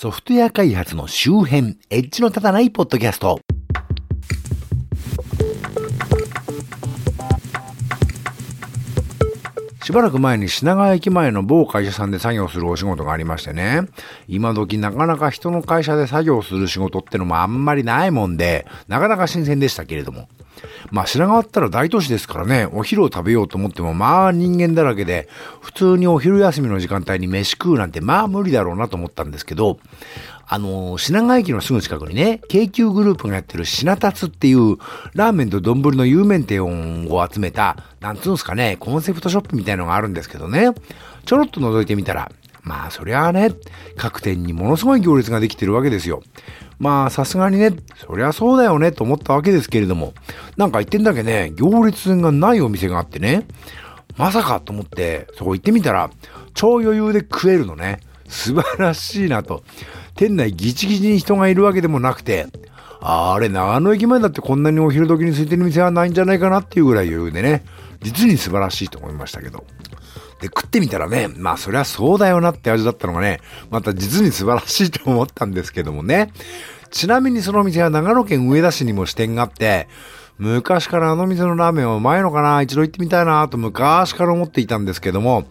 ソフトウェア開発の周辺、エッジの立たないポッドキャスト。しばらく前に品川駅前の某会社さんで作業するお仕事がありましてね。今時なかなか人の会社で作業する仕事ってのもあんまりないもんで、なかなか新鮮でしたけれども。まあ品川ったら大都市ですからね、お昼を食べようと思ってもまあ人間だらけで、普通にお昼休みの時間帯に飯食うなんてまあ無理だろうなと思ったんですけど、あの、品川駅のすぐ近くにね、京急グループがやってる品達っていうラーメンと丼の有名店を集めた、なんつうんすかね、コンセプトショップみたいのがあるんですけどね、ちょろっと覗いてみたら、まあそりゃあね、各店にものすごい行列ができてるわけですよ。まあさすがにね、そりゃそうだよねと思ったわけですけれども、なんか一点だけね、行列がないお店があってね、まさかと思ってそこ行ってみたら、超余裕で食えるのね。素晴らしいなと。店内ギチギチに人がいるわけでもなくて、あれ、長野駅前だってこんなにお昼時に空いてる店はないんじゃないかなっていうぐらい余裕でね、実に素晴らしいと思いましたけど。で、食ってみたらね、まあそりゃそうだよなって味だったのがね、また実に素晴らしいと思ったんですけどもね。ちなみにその店は長野県上田市にも支店があって、昔からあの店のラーメンはうまいのかな一度行ってみたいなと昔から思っていたんですけども、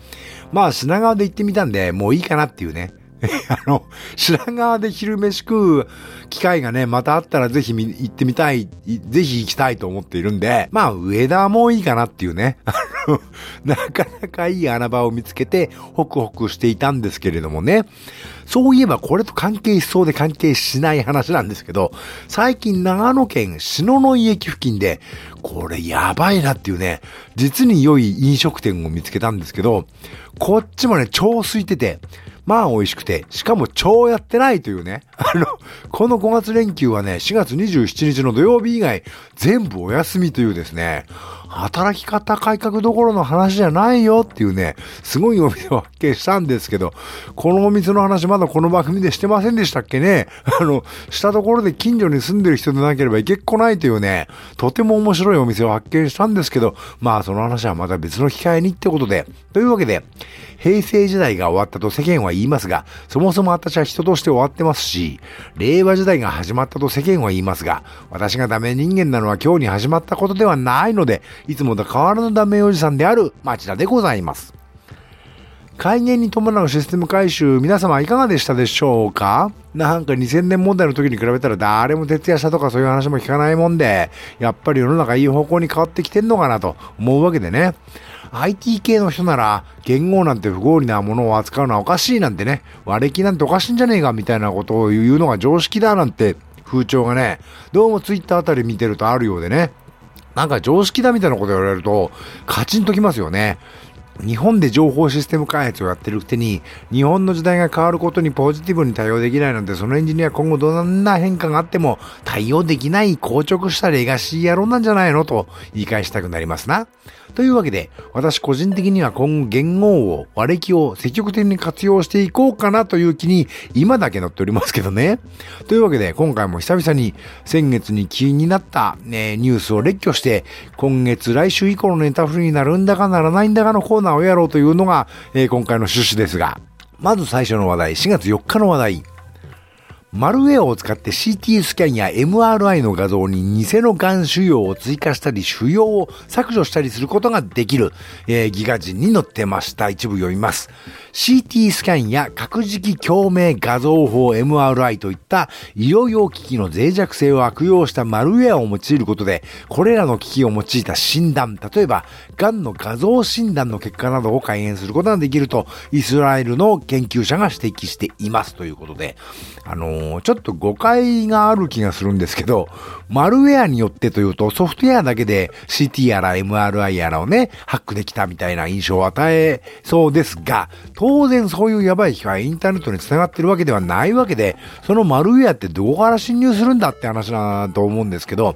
まあ品川で行ってみたんで、もういいかなっていうね。あの、品川で昼飯食う機会がね、またあったらぜひ行ってみたい、ぜひ行きたいと思っているんで、まあ上田もいいかなっていうね。なかなかいい穴場を見つけて、ホクホクしていたんですけれどもね。そういえばこれと関係しそうで関係しない話なんですけど、最近長野県篠ノ井駅付近で、これやばいなっていうね、実に良い飲食店を見つけたんですけど、こっちもね、超空いてて、まあ美味しくて、しかも超やってないというね。あの、この5月連休はね、4月27日の土曜日以外、全部お休みというですね、働き方改革どころの話じゃないよっていうね、すごいお店を発見したんですけど、このお店の話まだこの番組でしてませんでしたっけね？あの、したところで近所に住んでる人でなければいけっこないというね、とても面白いお店を発見したんですけど、まあその話はまた別の機会にってことで、というわけで、平成時代が終わったと世間は言いますが、そもそも私は人として終わってますし、令和時代が始まったと世間は言いますが、私がダメ人間なのは今日に始まったことではないので、いつもと変わらぬダメおじさんである町田でございます。改元に伴うシステム改修、皆様いかがでしたでしょうか？なんか2000年問題の時に比べたら誰も徹夜したとかそういう話も聞かないもんで、やっぱり世の中いい方向に変わってきてんのかなと思うわけでね。IT 系の人なら、言語なんて不合理なものを扱うのはおかしいなんてね、割れ気なんておかしいんじゃねえかみたいなことを言うのが常識だなんて風潮がね、どうもツイッターあたり見てるとあるようでね、なんか常識だみたいなこと言われると、カチンときますよね。日本で情報システム開発をやってるくてに、日本の時代が変わることにポジティブに対応できないなんて、そのエンジニア今後どんな変化があっても対応できない硬直したレガシー野郎なんじゃないのと言い返したくなりますな。というわけで、私個人的には今後言語を、割れ気を積極的に活用していこうかなという気に、今だけ乗っておりますけどね。というわけで、今回も久々に先月に気になった、ね、ニュースを列挙して、今月来週以降のネタフリになるんだかならないんだかのコーナーをやろうというのが、えー、今回の趣旨ですが、まず最初の話題、4月4日の話題。マルウェアを使って CT スキャンや MRI の画像に偽の癌腫瘍を追加したり腫瘍を削除したりすることができる、えー、ギガ人に載ってました。一部読みます。CT スキャンや核磁気共鳴画像法 MRI といった医療用機器の脆弱性を悪用したマルウェアを用いることで、これらの機器を用いた診断、例えば、癌の画像診断の結果などを改変することができると、イスラエルの研究者が指摘していますということで、あのー、ちょっと誤解がある気がするんですけど、マルウェアによってというと、ソフトウェアだけで CT やら MRI やらをね、ハックできたみたいな印象を与えそうですが、当然そういうやばい機械インターネットに繋がってるわけではないわけで、そのマルウェアってどこから侵入するんだって話だと思うんですけど、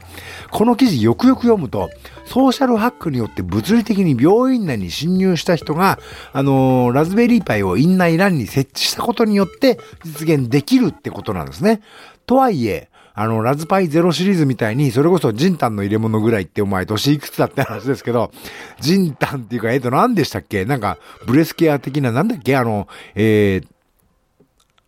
この記事よくよく読むと、ソーシャルハックによって物理的に病院内に侵入した人が、あの、ラズベリーパイを院内欄に設置したことによって実現できるってことなんですね。とはいえ、あの、ラズパイゼロシリーズみたいに、それこそジンタンの入れ物ぐらいってお前年いくつだって話ですけど、ジンタンっていうか、えっ、と、何でしたっけ？なんか、ブレスケア的な、なんだっけ？あの、えー、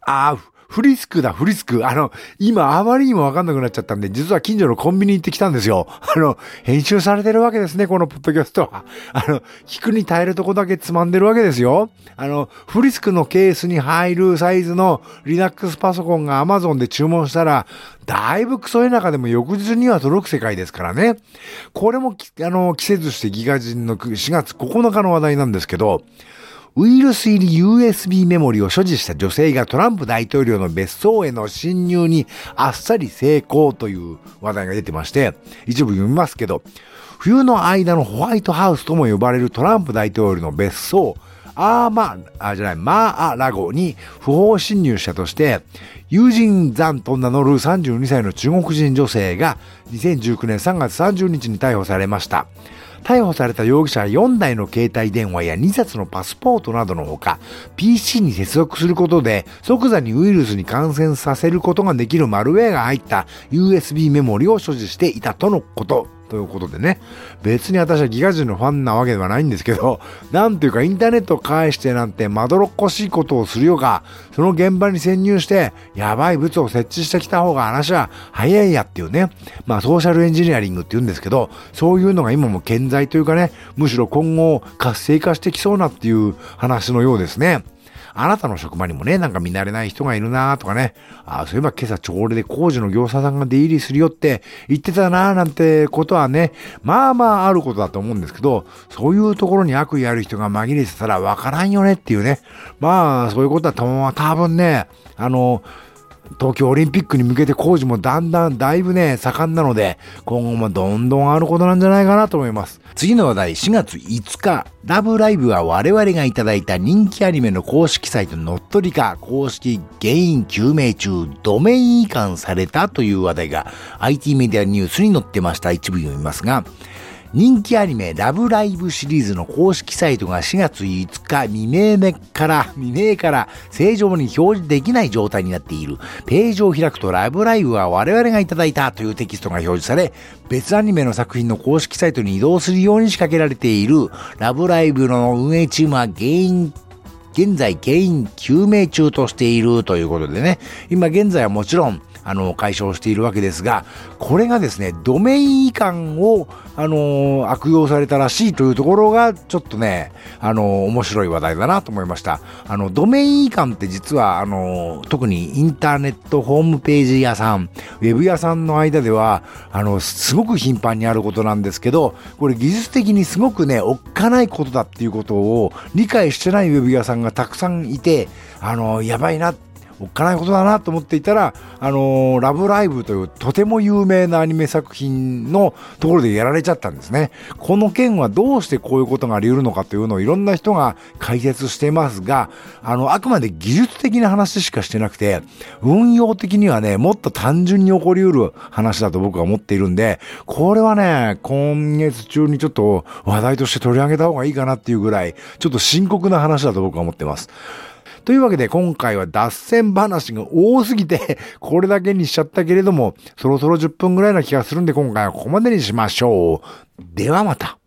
あー、フリスクだ、フリスク。あの、今あまりにもわかんなくなっちゃったんで、実は近所のコンビニ行ってきたんですよ。あの、編集されてるわけですね、このポッドキャストは。あの、聞くに耐えるとこだけつまんでるわけですよ。あの、フリスクのケースに入るサイズの Linux パソコンが Amazon で注文したら、だいぶクソい中でも翌日には届く世界ですからね。これも、あの、季節してギガ人の4月9日の話題なんですけど、ウイルス入り USB メモリを所持した女性がトランプ大統領の別荘への侵入にあっさり成功という話題が出てまして、一部読みますけど、冬の間のホワイトハウスとも呼ばれるトランプ大統領の別荘、アーマ、あ、じゃない、マーラゴに不法侵入したとして、友人残と名乗る32歳の中国人女性が2019年3月30日に逮捕されました。逮捕された容疑者は4台の携帯電話や2冊のパスポートなどのほか、PC に接続することで即座にウイルスに感染させることができるマルウェアが入った USB メモリを所持していたとのこと。ということでね、別に私はギガ人のファンなわけではないんですけど、なんていうかインターネットを介してなんてまどろっこしいことをするよが、その現場に潜入して、やばい物を設置してきた方が話は早いやっていうね、まあソーシャルエンジニアリングって言うんですけど、そういうのが今も健在というかね、むしろ今後活性化してきそうなっていう話のようですね。あなたの職場にもね、なんか見慣れない人がいるなとかね、ああそういえば今朝朝礼で工事の業者さんが出入りするよって言ってたななんてことはね、まあまああることだと思うんですけど、そういうところに悪意ある人が紛れてたらわからんよねっていうね。まあ、そういうことは多分ね、あの、東京オリンピックに向けて工事もだんだんだいぶね、盛んなので、今後もどんどんあることなんじゃないかなと思います。次の話題、4月5日、ラブライブは我々がいただいた人気アニメの公式サイト乗っ取りか、公式原因究明中、ドメイン移管されたという話題が IT メディアニュースに載ってました。一部読みますが、人気アニメラブライブシリーズの公式サイトが4月5日未明から、未明から正常に表示できない状態になっている。ページを開くとラブライブは我々がいただいたというテキストが表示され、別アニメの作品の公式サイトに移動するように仕掛けられているラブライブの運営チームは原因現在原因究明中としているということでね、今現在はもちろんあの、解消しているわけですが、これがですね、ドメイン移管を、あの、悪用されたらしいというところが、ちょっとね、あの、面白い話題だなと思いました。あの、ドメイン移管って実は、あの、特にインターネットホームページ屋さん、ウェブ屋さんの間では、あの、すごく頻繁にあることなんですけど、これ技術的にすごくね、おっかないことだっていうことを理解してないウェブ屋さんがたくさんいて、あの、やばいなって、おっかないことだなと思っていたら、あのー、ラブライブというとても有名なアニメ作品のところでやられちゃったんですね。この件はどうしてこういうことがあり得るのかというのをいろんな人が解説してますが、あの、あくまで技術的な話しかしてなくて、運用的にはね、もっと単純に起こり得る話だと僕は思っているんで、これはね、今月中にちょっと話題として取り上げた方がいいかなっていうぐらい、ちょっと深刻な話だと僕は思ってます。というわけで今回は脱線話が多すぎて、これだけにしちゃったけれども、そろそろ10分ぐらいな気がするんで今回はここまでにしましょう。ではまた。